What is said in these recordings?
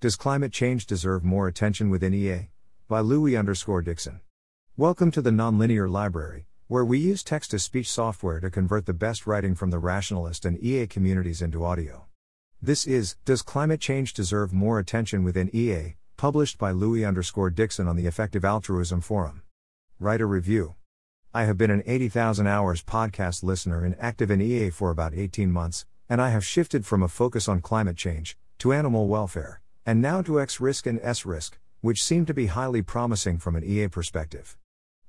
Does climate change deserve more attention within EA? By Louis underscore Dixon. Welcome to the Nonlinear Library, where we use text to speech software to convert the best writing from the rationalist and EA communities into audio. This is Does Climate Change Deserve More Attention Within EA? published by Louis underscore Dixon on the Effective Altruism Forum. Write a review. I have been an 80,000 hours podcast listener and active in EA for about 18 months, and I have shifted from a focus on climate change to animal welfare and now to X risk and S risk, which seem to be highly promising from an EA perspective.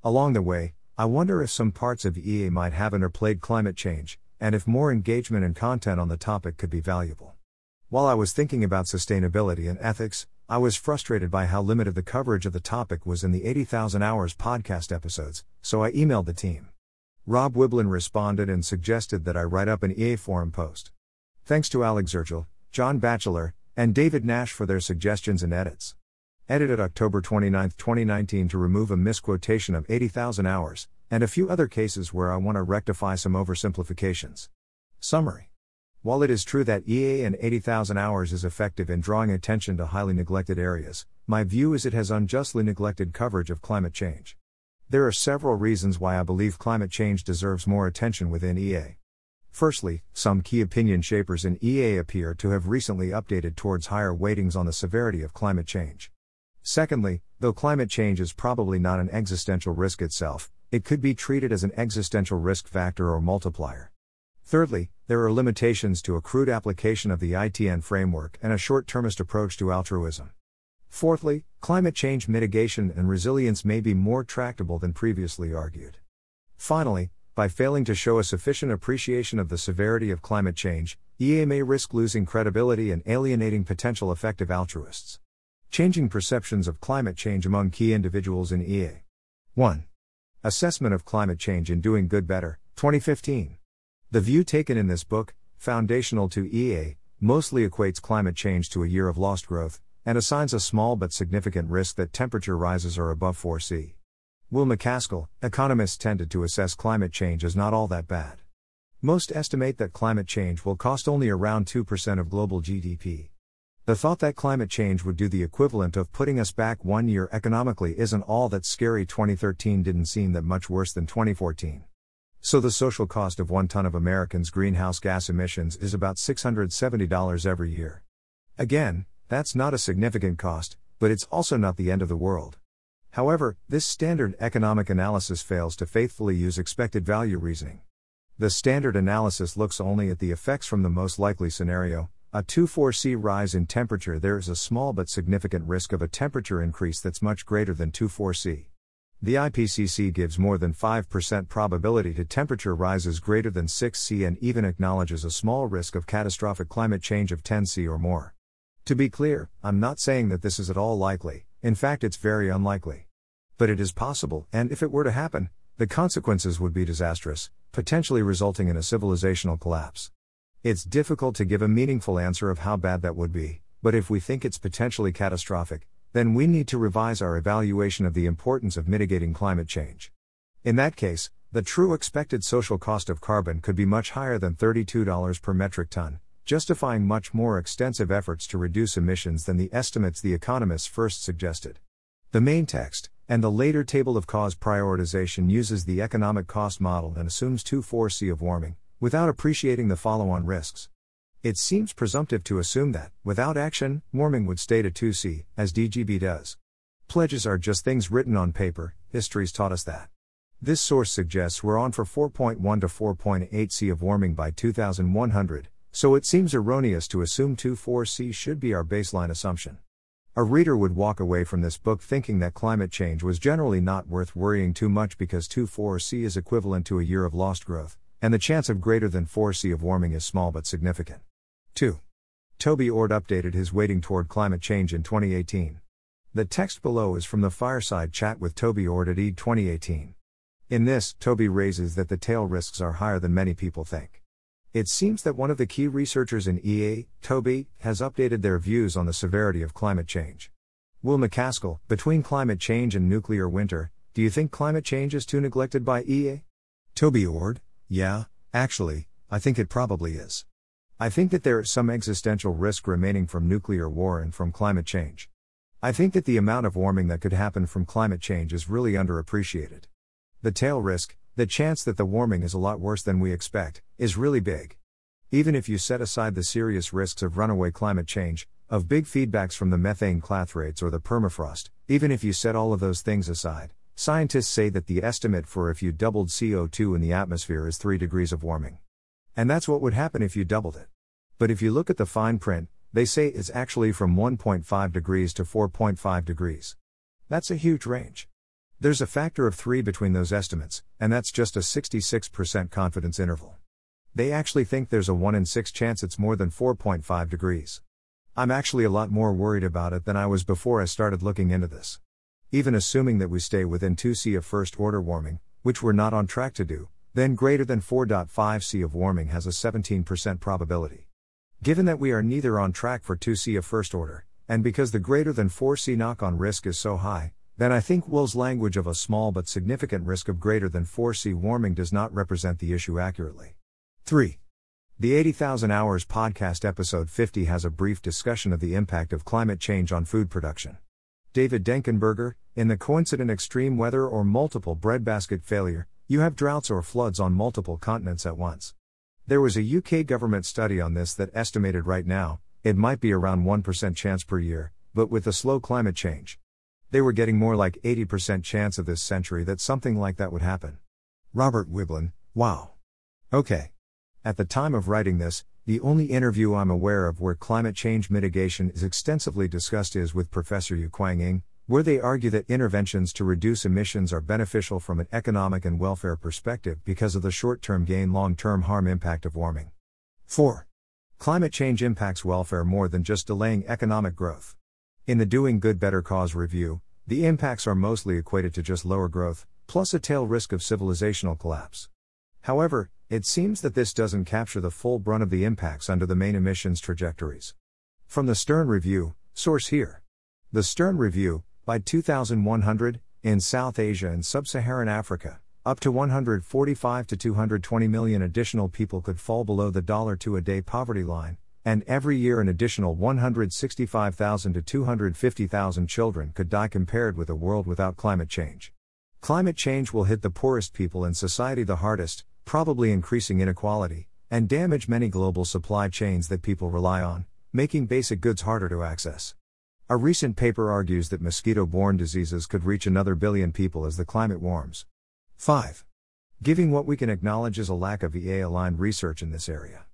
Along the way, I wonder if some parts of EA might have underplayed climate change, and if more engagement and content on the topic could be valuable. While I was thinking about sustainability and ethics, I was frustrated by how limited the coverage of the topic was in the 80,000 Hours podcast episodes, so I emailed the team. Rob Wiblin responded and suggested that I write up an EA forum post. Thanks to Alex Zirchel, John Bachelor, and David Nash for their suggestions and edits. Edited October 29, 2019 to remove a misquotation of 80,000 hours, and a few other cases where I want to rectify some oversimplifications. Summary While it is true that EA and 80,000 hours is effective in drawing attention to highly neglected areas, my view is it has unjustly neglected coverage of climate change. There are several reasons why I believe climate change deserves more attention within EA. Firstly, some key opinion shapers in EA appear to have recently updated towards higher weightings on the severity of climate change. Secondly, though climate change is probably not an existential risk itself, it could be treated as an existential risk factor or multiplier. Thirdly, there are limitations to a crude application of the ITN framework and a short termist approach to altruism. Fourthly, climate change mitigation and resilience may be more tractable than previously argued. Finally, by failing to show a sufficient appreciation of the severity of climate change, EA may risk losing credibility and alienating potential effective altruists. Changing perceptions of climate change among key individuals in EA. 1. Assessment of Climate Change in Doing Good Better, 2015. The view taken in this book, foundational to EA, mostly equates climate change to a year of lost growth, and assigns a small but significant risk that temperature rises are above 4C. Will MacAskill, economists tended to assess climate change as not all that bad. Most estimate that climate change will cost only around 2% of global GDP. The thought that climate change would do the equivalent of putting us back one year economically isn't all that scary. 2013 didn't seem that much worse than 2014. So the social cost of one ton of Americans' greenhouse gas emissions is about $670 every year. Again, that's not a significant cost, but it's also not the end of the world. However, this standard economic analysis fails to faithfully use expected value reasoning. The standard analysis looks only at the effects from the most likely scenario, a 2-4C rise in temperature there is a small but significant risk of a temperature increase that's much greater than 2-4C. The IPCC gives more than 5% probability to temperature rises greater than 6C and even acknowledges a small risk of catastrophic climate change of 10C or more. To be clear, I'm not saying that this is at all likely, in fact, it's very unlikely. But it is possible, and if it were to happen, the consequences would be disastrous, potentially resulting in a civilizational collapse. It's difficult to give a meaningful answer of how bad that would be, but if we think it's potentially catastrophic, then we need to revise our evaluation of the importance of mitigating climate change. In that case, the true expected social cost of carbon could be much higher than $32 per metric ton, justifying much more extensive efforts to reduce emissions than the estimates the economists first suggested. The main text, and the later table of cause prioritization uses the economic cost model and assumes 2 4C of warming, without appreciating the follow on risks. It seems presumptive to assume that, without action, warming would stay to 2C, as DGB does. Pledges are just things written on paper, history's taught us that. This source suggests we're on for 4.1 to 4.8 C of warming by 2100, so it seems erroneous to assume 2.4c should be our baseline assumption. A reader would walk away from this book thinking that climate change was generally not worth worrying too much because 2.4c is equivalent to a year of lost growth, and the chance of greater than 4c of warming is small but significant. 2. Toby Ord updated his weighting toward climate change in 2018. The text below is from the fireside chat with Toby Ord at EAG 2018. In this, Toby raises that the tail risks are higher than many people think. It seems that one of the key researchers in EA, Toby, has updated their views on the severity of climate change. Will MacAskill, between climate change and nuclear winter, do you think climate change is too neglected by EA? Toby Ord, yeah, actually, I think it probably is. I think that there is some existential risk remaining from nuclear war and from climate change. I think that the amount of warming that could happen from climate change is really underappreciated. The tail risk, the chance that the warming is a lot worse than we expect, is really big. Even if you set aside the serious risks of runaway climate change, of big feedbacks from the methane clathrates or the permafrost, even if you set all of those things aside, scientists say that the estimate for if you doubled CO2 in the atmosphere is 3 degrees of warming. And that's what would happen if you doubled it. But if you look at the fine print, they say it's actually from 1.5 degrees to 4.5 degrees. That's a huge range. There's a factor of 3 between those estimates, and that's just a 66% confidence interval. They actually think there's a 1 in 6 chance it's more than 4.5 degrees. I'm actually a lot more worried about it than I was before I started looking into this. Even assuming that we stay within 2C of first order warming, which we're not on track to do, then greater than 4.5 C of warming has a 17% probability. Given that we are neither on track for 2C of first order, and because the greater than 4C knock on risk is so high, then I think Will's language of a small but significant risk of greater than 4C warming does not represent the issue accurately. 3. The 80,000 Hours podcast episode 50 has a brief discussion of the impact of climate change on food production. David Denkenberger, in the coincident extreme weather or multiple breadbasket failure, you have droughts or floods on multiple continents at once. There was a UK government study on this that estimated right now, it might be around 1% chance per year, but with the slow climate change. They were getting more like 80% chance of this century that something like that would happen. Robert Wiblin, wow. Okay. At the time of writing this, the only interview I'm aware of where climate change mitigation is extensively discussed is with Professor Yew-Kwang where they argue that interventions to reduce emissions are beneficial from an economic and welfare perspective because of the short term gain long term harm impact of warming. 4. Climate change impacts welfare more than just delaying economic growth. In the Doing Good Better Cause review, the impacts are mostly equated to just lower growth, plus a tail risk of civilizational collapse. However, it seems that this doesn't capture the full brunt of the impacts under the main emissions trajectories. From the Stern Review, source here. The Stern Review, by 2100, in South Asia and Sub Saharan Africa, up to 145 to 220 million additional people could fall below the dollar to a day poverty line, and every year an additional 165,000 to 250,000 children could die compared with a world without climate change. Climate change will hit the poorest people in society the hardest, probably increasing inequality, and damage many global supply chains that people rely on, making basic goods harder to access. A recent paper argues that mosquito borne diseases could reach another billion people as the climate warms. 5. Giving what we can acknowledge is a lack of EA aligned research in this area.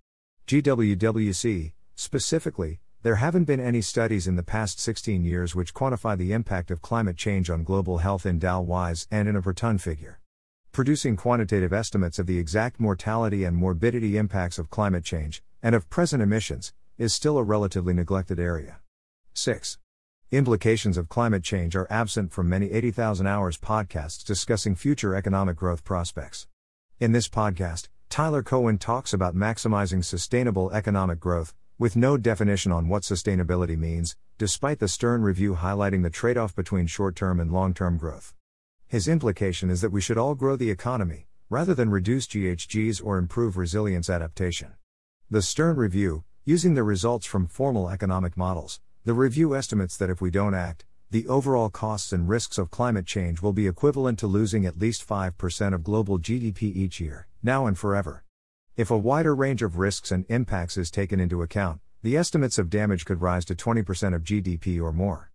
GWWC, specifically, there haven't been any studies in the past 16 years which quantify the impact of climate change on global health in DALYs and in a per ton figure. Producing quantitative estimates of the exact mortality and morbidity impacts of climate change, and of present emissions, is still a relatively neglected area. 6. Implications of climate change are absent from many 80,000 hours podcasts discussing future economic growth prospects. In this podcast, Tyler Cowen talks about maximizing sustainable economic growth, with no definition on what sustainability means, despite the Stern review highlighting the trade off between short term and long term growth. His implication is that we should all grow the economy, rather than reduce GHGs or improve resilience adaptation. The Stern review, using the results from formal economic models, the review estimates that if we don't act, the overall costs and risks of climate change will be equivalent to losing at least 5% of global GDP each year, now and forever. If a wider range of risks and impacts is taken into account, the estimates of damage could rise to 20% of GDP or more.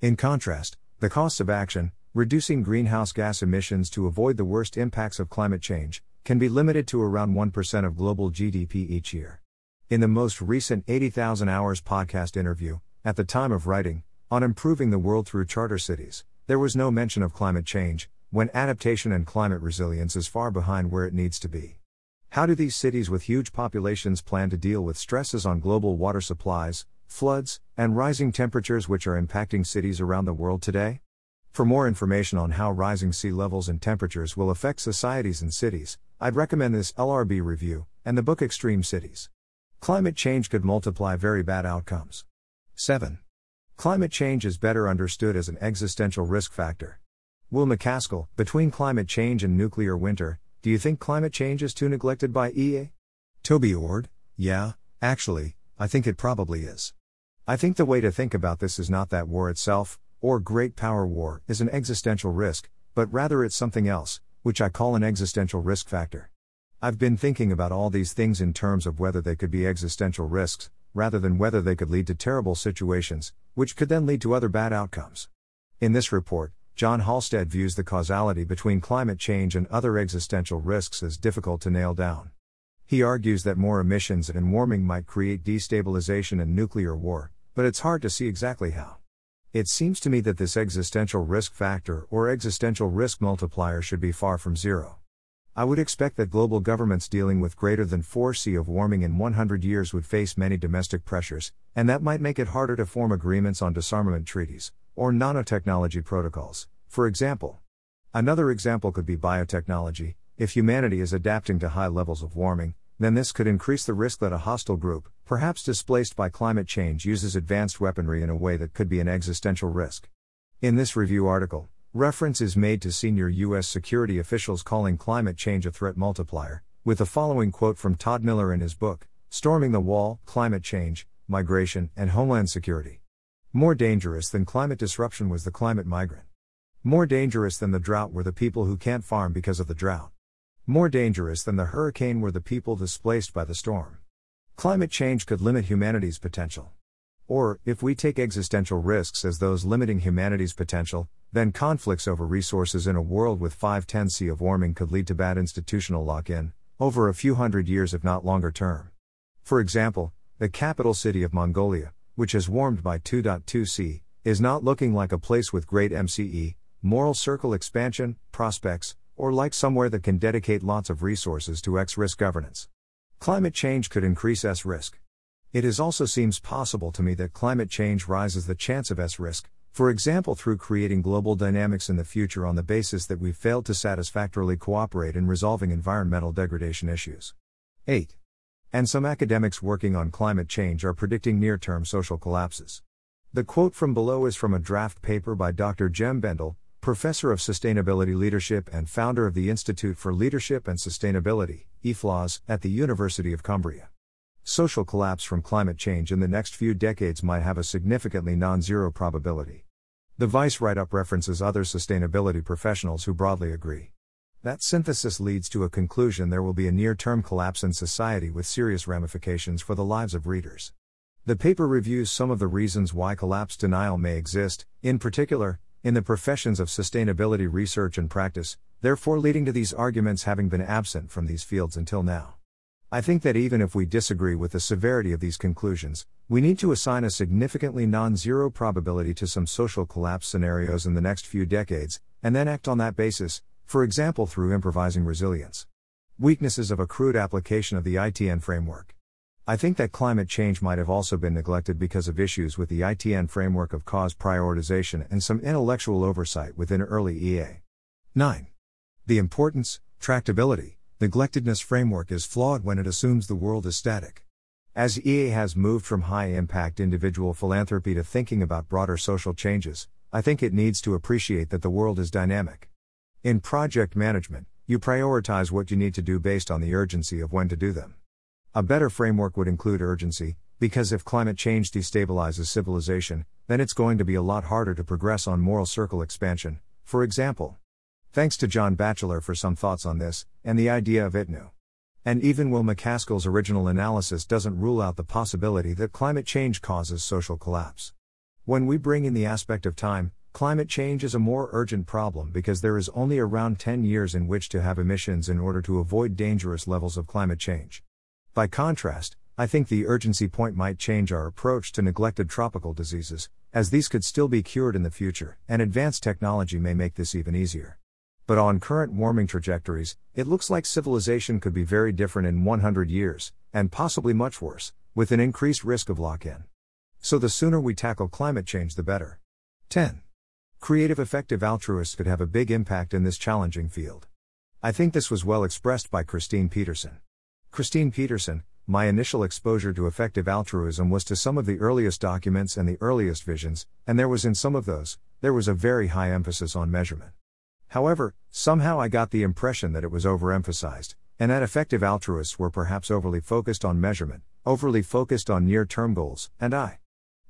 In contrast, the costs of action, reducing greenhouse gas emissions to avoid the worst impacts of climate change, can be limited to around 1% of global GDP each year. In the most recent 80,000 Hours podcast interview, at the time of writing, on improving the world through charter cities, there was no mention of climate change, when adaptation and climate resilience is far behind where it needs to be. How do these cities with huge populations plan to deal with stresses on global water supplies, floods, and rising temperatures which are impacting cities around the world today? For more information on how rising sea levels and temperatures will affect societies and cities, I'd recommend this LRB review and the book Extreme Cities. Climate change could multiply very bad outcomes. 7. Climate change is better understood as an existential risk factor. Will MacAskill, between climate change and nuclear winter, do you think climate change is too neglected by EA? Toby Ord, yeah, Actually, I think it probably is. I think the way to think about this is not that war itself, or great power war, is an existential risk, but rather it's something else, which I call an existential risk factor. I've been thinking about all these things in terms of whether they could be existential risks, rather than whether they could lead to terrible situations, which could then lead to other bad outcomes. In this report, John Halstead views the causality between climate change and other existential risks as difficult to nail down. He argues that more emissions and warming might create destabilization and nuclear war, but it's hard to see exactly how. It seems to me that this existential risk factor or existential risk multiplier should be far from zero. I would expect that global governments dealing with greater than 4 C of warming in 100 years would face many domestic pressures, and that might make it harder to form agreements on disarmament treaties, or nanotechnology protocols, for example. Another example could be biotechnology. If humanity is adapting to high levels of warming, then this could increase the risk that a hostile group, perhaps displaced by climate change, uses advanced weaponry in a way that could be an existential risk. In this review article, reference is made to senior U.S. security officials calling climate change a threat multiplier, with the following quote from Todd Miller in his book, Storming the Wall Climate Change, Migration, and Homeland Security. More dangerous than climate disruption was the climate migrant. More dangerous than the drought were the people who can't farm because of the drought. More dangerous than the hurricane were the people displaced by the storm. Climate change could limit humanity's potential. Or, if we take existential risks as those limiting humanity's potential, then conflicts over resources in a world with 5 10 C of warming could lead to bad institutional lock in, over a few hundred years if not longer term. For example, the capital city of Mongolia, which has warmed by 2.2 C, is not looking like a place with great MCE, moral circle expansion, prospects, or like somewhere that can dedicate lots of resources to X risk governance. Climate change could increase S risk. It is also seems possible to me that climate change rises the chance of S risk, for example through creating global dynamics in the future on the basis that we've failed to satisfactorily cooperate in resolving environmental degradation issues. 8. And some academics working on climate change are predicting near term social collapses. The quote from below is from a draft paper by Dr. Jem Bendell, Professor of Sustainability Leadership and founder of the Institute for Leadership and Sustainability, IFLAS, at the University of Cumbria. Social collapse from climate change in the next few decades might have a significantly non zero probability. The Vice write up references other sustainability professionals who broadly agree. That synthesis leads to a conclusion there will be a near term collapse in society with serious ramifications for the lives of readers. The paper reviews some of the reasons why collapse denial may exist, in particular, in the professions of sustainability research and practice, therefore leading to these arguments having been absent from these fields until now. I think that even if we disagree with the severity of these conclusions, we need to assign a significantly non zero probability to some social collapse scenarios in the next few decades, and then act on that basis, for example through improvising resilience. Weaknesses of a crude application of the ITN framework. I think that climate change might have also been neglected because of issues with the ITN framework of cause prioritization and some intellectual oversight within early EA. 9. The importance, tractability, neglectedness framework is flawed when it assumes the world is static. As EA has moved from high impact individual philanthropy to thinking about broader social changes, I think it needs to appreciate that the world is dynamic. In project management, you prioritize what you need to do based on the urgency of when to do them. A better framework would include urgency, because if climate change destabilizes civilization, then it's going to be a lot harder to progress on moral circle expansion, for example. Thanks to John Bachelor for some thoughts on this, and the idea of ITNU. And even Will MacAskill's original analysis doesn't rule out the possibility that climate change causes social collapse. When we bring in the aspect of time, climate change is a more urgent problem because there is only around 10 years in which to have emissions in order to avoid dangerous levels of climate change. By contrast, I think the urgency point might change our approach to neglected tropical diseases, as these could still be cured in the future, and advanced technology may make this even easier. But on current warming trajectories, it looks like civilization could be very different in 100 years, and possibly much worse, with an increased risk of lock in. So the sooner we tackle climate change, the better. 10. Creative effective altruists could have a big impact in this challenging field. I think this was well expressed by Christine Peterson. Christine Peterson, my initial exposure to effective altruism was to some of the earliest documents and the earliest visions, and there was in some of those, there was a very high emphasis on measurement. However, somehow I got the impression that it was overemphasized, and that effective altruists were perhaps overly focused on measurement, overly focused on near term goals, and I.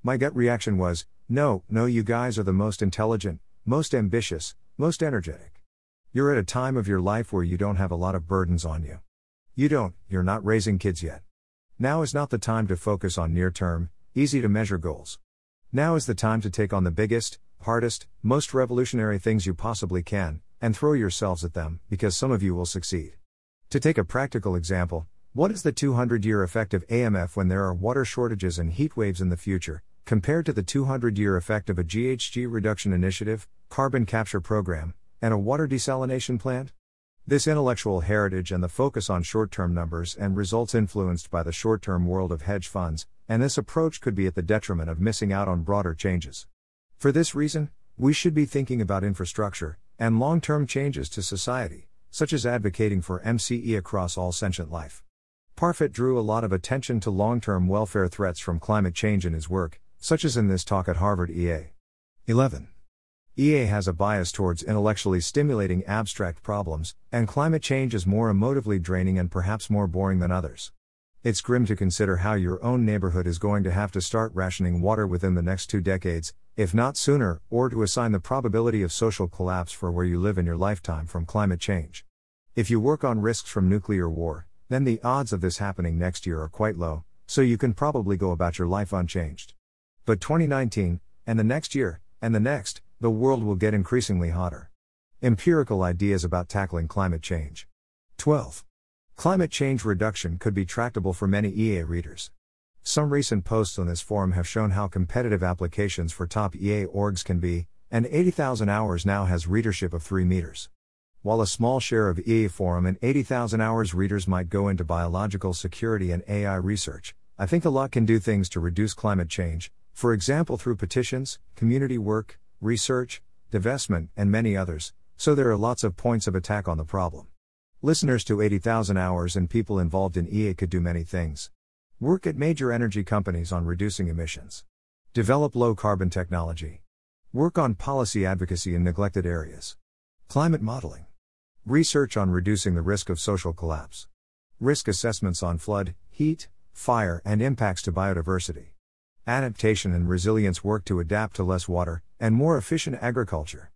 My gut reaction was no, no, you guys are the most intelligent, most ambitious, most energetic. You're at a time of your life where you don't have a lot of burdens on you. You don't, you're not raising kids yet. Now is not the time to focus on near term, easy to measure goals. Now is the time to take on the biggest, hardest, most revolutionary things you possibly can, and throw yourselves at them, because some of you will succeed. To take a practical example, what is the 200 year effect of AMF when there are water shortages and heat waves in the future, compared to the 200 year effect of a GHG reduction initiative, carbon capture program, and a water desalination plant? This intellectual heritage and the focus on short term numbers and results influenced by the short term world of hedge funds, and this approach could be at the detriment of missing out on broader changes. For this reason, we should be thinking about infrastructure and long term changes to society, such as advocating for MCE across all sentient life. Parfit drew a lot of attention to long term welfare threats from climate change in his work, such as in this talk at Harvard EA. 11. EA has a bias towards intellectually stimulating abstract problems, and climate change is more emotively draining and perhaps more boring than others. It's grim to consider how your own neighborhood is going to have to start rationing water within the next two decades, if not sooner, or to assign the probability of social collapse for where you live in your lifetime from climate change. If you work on risks from nuclear war, then the odds of this happening next year are quite low, so you can probably go about your life unchanged. But 2019, and the next year, and the next, the world will get increasingly hotter. Empirical ideas about tackling climate change. 12. Climate change reduction could be tractable for many EA readers. Some recent posts on this forum have shown how competitive applications for top EA orgs can be, and 80,000 hours now has readership of 3 meters. While a small share of EA forum and 80,000 hours readers might go into biological security and AI research, I think a lot can do things to reduce climate change, for example through petitions, community work, research, divestment, and many others, so there are lots of points of attack on the problem. Listeners to 80,000 hours and people involved in EA could do many things. Work at major energy companies on reducing emissions. Develop low carbon technology. Work on policy advocacy in neglected areas. Climate modeling. Research on reducing the risk of social collapse. Risk assessments on flood, heat, fire, and impacts to biodiversity. Adaptation and resilience work to adapt to less water and more efficient agriculture.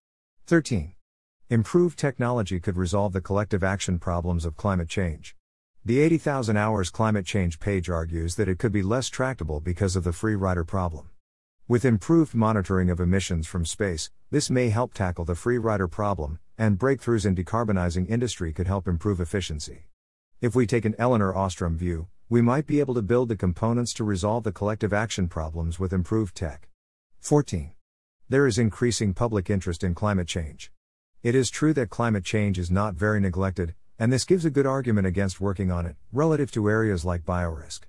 13. Improved technology could resolve the collective action problems of climate change. The 80,000 hours climate change page argues that it could be less tractable because of the free rider problem. With improved monitoring of emissions from space, this may help tackle the free rider problem, and breakthroughs in decarbonizing industry could help improve efficiency. If we take an Elinor Ostrom view, we might be able to build the components to resolve the collective action problems with improved tech. 14. There is increasing public interest in climate change. It is true that climate change is not very neglected, and this gives a good argument against working on it, relative to areas like biorisk.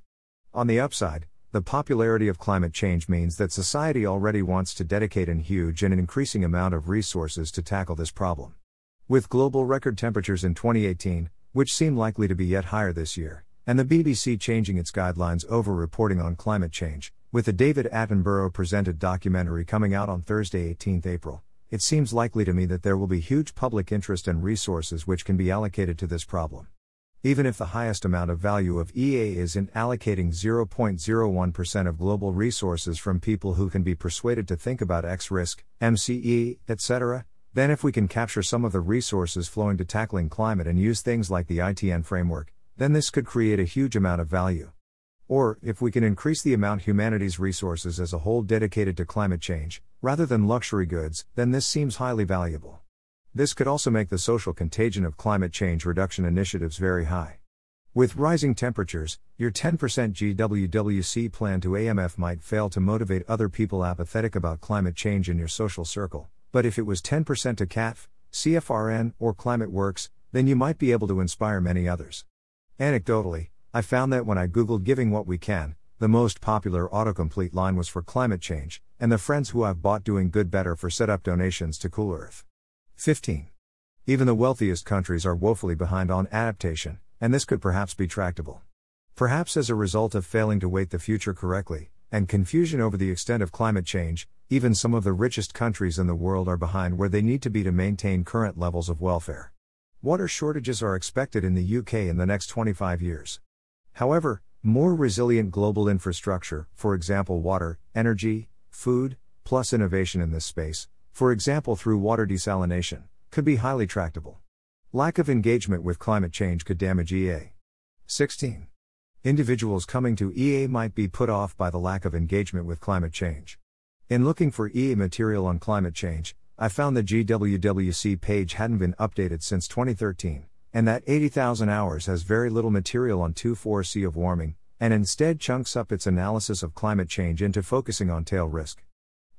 On the upside, the popularity of climate change means that society already wants to dedicate an huge and an increasing amount of resources to tackle this problem. With global record temperatures in 2018, which seem likely to be yet higher this year, and the BBC changing its guidelines over reporting on climate change, with the David Attenborough presented documentary coming out on Thursday, 18 April, it seems likely to me that there will be huge public interest and resources which can be allocated to this problem. Even if the highest amount of value of EA is in allocating 0.01% of global resources from people who can be persuaded to think about X risk, MCE, etc., then if we can capture some of the resources flowing to tackling climate and use things like the ITN framework, then this could create a huge amount of value. Or, if we can increase the amount humanity's resources as a whole dedicated to climate change, rather than luxury goods, then this seems highly valuable. This could also make the social contagion of climate change reduction initiatives very high. With rising temperatures, your 10% GWWC plan to AMF might fail to motivate other people apathetic about climate change in your social circle, but if it was 10% to CATF, CFRN, or Climate Works, then you might be able to inspire many others. Anecdotally, I found that when I googled giving what we can, the most popular autocomplete line was for climate change, and the friends who I've bought doing good better for set up donations to Cool Earth. 15. Even the wealthiest countries are woefully behind on adaptation, and this could perhaps be tractable. Perhaps as a result of failing to weight the future correctly, and confusion over the extent of climate change, even some of the richest countries in the world are behind where they need to be to maintain current levels of welfare. Water shortages are expected in the UK in the next 25 years. However, More resilient global infrastructure, for example, water, energy, food, plus innovation in this space, for example, through water desalination, could be highly tractable. Lack of engagement with climate change could damage EA. 16. Individuals coming to EA might be put off by the lack of engagement with climate change. In looking for EA material on climate change, I found the GWWC page hadn't been updated since 2013 and that 80,000 hours has very little material on 2-4C of warming, and instead chunks up its analysis of climate change into focusing on tail risk.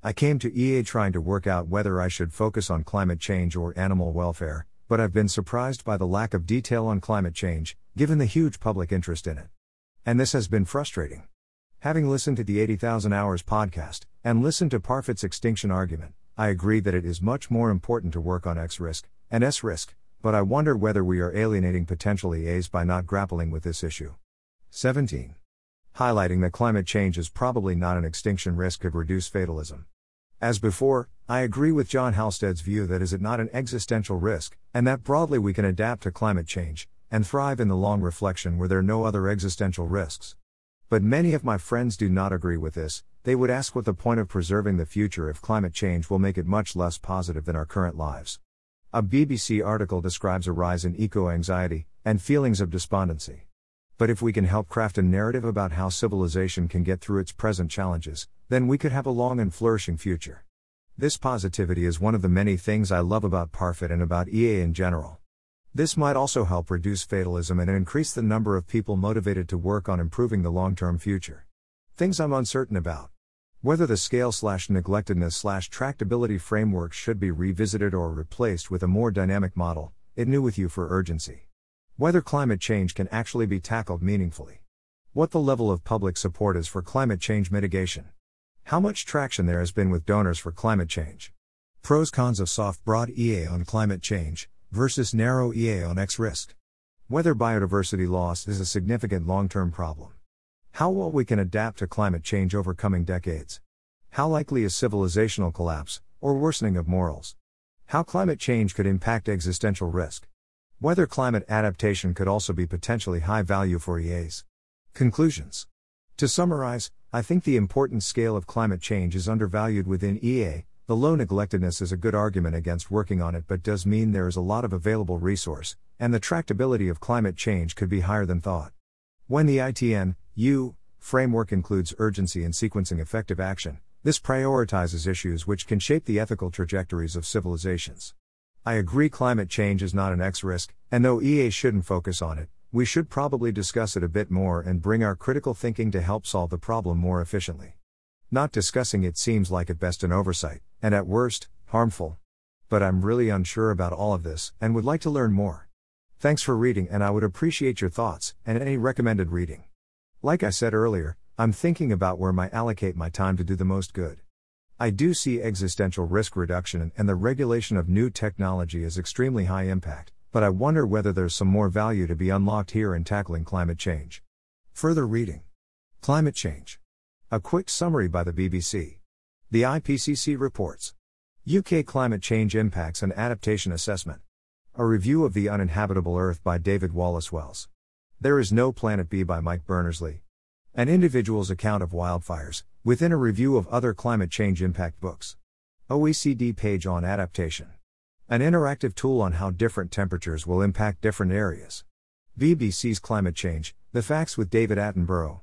I came to EA trying to work out whether I should focus on climate change or animal welfare, but I've been surprised by the lack of detail on climate change, given the huge public interest in it. And this has been frustrating. Having listened to the 80,000 Hours podcast, and listened to Parfit's extinction argument, I agree that it is much more important to work on X risk, and S risk, but I wonder whether we are alienating potential EAs by not grappling with this issue. 17. Highlighting that climate change is probably not an extinction risk could reduce fatalism. As before, I agree with John Halstead's view that is it not an existential risk, and that broadly we can adapt to climate change, and thrive in the long reflection where there are no other existential risks. But many of my friends do not agree with this, they would ask what the point of preserving the future if climate change will make it much less positive than our current lives. A BBC article describes a rise in eco anxiety and feelings of despondency. But if we can help craft a narrative about how civilization can get through its present challenges, then we could have a long and flourishing future. This positivity is one of the many things I love about Parfit and about EA in general. This might also help reduce fatalism and increase the number of people motivated to work on improving the long term future. Things I'm uncertain about. Whether the scale slash neglectedness slash tractability framework should be revisited or replaced with a more dynamic model, ITNU with you for urgency. Whether climate change can actually be tackled meaningfully. What the level of public support is for climate change mitigation. How much traction there has been with donors for climate change. Pros cons of soft broad EA on climate change versus narrow EA on X risk. Whether biodiversity loss is a significant long term problem. How well we can adapt to climate change over coming decades. How likely is civilizational collapse, or worsening of morals? How climate change could impact existential risk. Whether climate adaptation could also be potentially high value for EAs. Conclusions. To summarize, I think the important scale of climate change is undervalued within EA. The low neglectedness is a good argument against working on it, but does mean there is a lot of available resource, and the tractability of climate change could be higher than thought. When the ITN, U, framework includes urgency and sequencing effective action, this prioritizes issues which can shape the ethical trajectories of civilizations. I agree climate change is not an X risk, and though EA shouldn't focus on it, we should probably discuss it a bit more and bring our critical thinking to help solve the problem more efficiently. Not discussing it seems like at best an oversight, and at worst, harmful. But I'm really unsure about all of this and would like to learn more. Thanks for reading, and I would appreciate your thoughts and any recommended reading. Like I said earlier, I'm thinking about where I allocate my time to do the most good. I do see existential risk reduction and the regulation of new technology as extremely high impact, but I wonder whether there's some more value to be unlocked here in tackling climate change. Further reading Climate Change. A quick summary by the BBC. The IPCC reports UK Climate Change Impacts and Adaptation Assessment. A review of The Uninhabitable Earth by David Wallace Wells. There is No Planet B by Mike Berners-Lee. An individual's account of wildfires, within a review of other climate change impact books. OECD page on adaptation. An interactive tool on how different temperatures will impact different areas. BBC's Climate Change, The Facts with David Attenborough.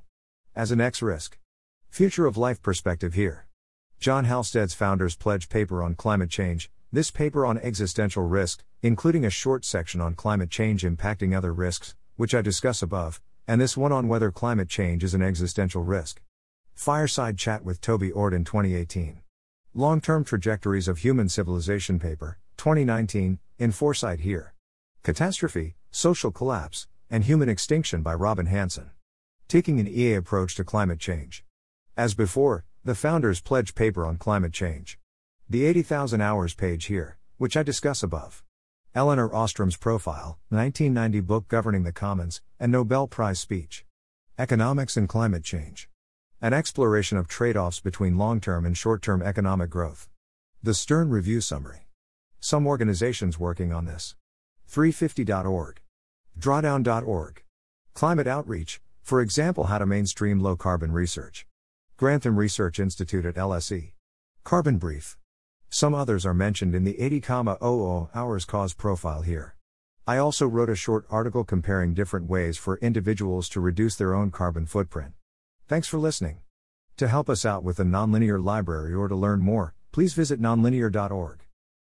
As an X risk. Future of Life perspective here. John Halstead's Founders Pledge paper on climate change, this paper on existential risk, including a short section on climate change impacting other risks, which I discuss above, and this one on whether climate change is an existential risk. Fireside chat with Toby Ord in 2018. Long term trajectories of human civilization paper, 2019, in Foresight here. Catastrophe, Social Collapse, and Human Extinction by Robin Hanson. Taking an EA approach to climate change. As before, the Founders Pledge paper on climate change. The 80,000 hours page here, which I discuss above. Elinor Ostrom's profile, 1990 book governing the commons, and Nobel Prize speech. Economics and climate change. An exploration of trade offs between long term and short term economic growth. The Stern Review Summary. Some organizations working on this. 350.org. Drawdown.org. Climate Outreach, For example, how to mainstream low carbon research. Grantham Research Institute at LSE. Carbon Brief. Some others are mentioned in the 80,00 hours cause profile here. I also wrote a short article comparing different ways for individuals to reduce their own carbon footprint. Thanks for listening. To help us out with the Nonlinear Library or to learn more, please visit nonlinear.org.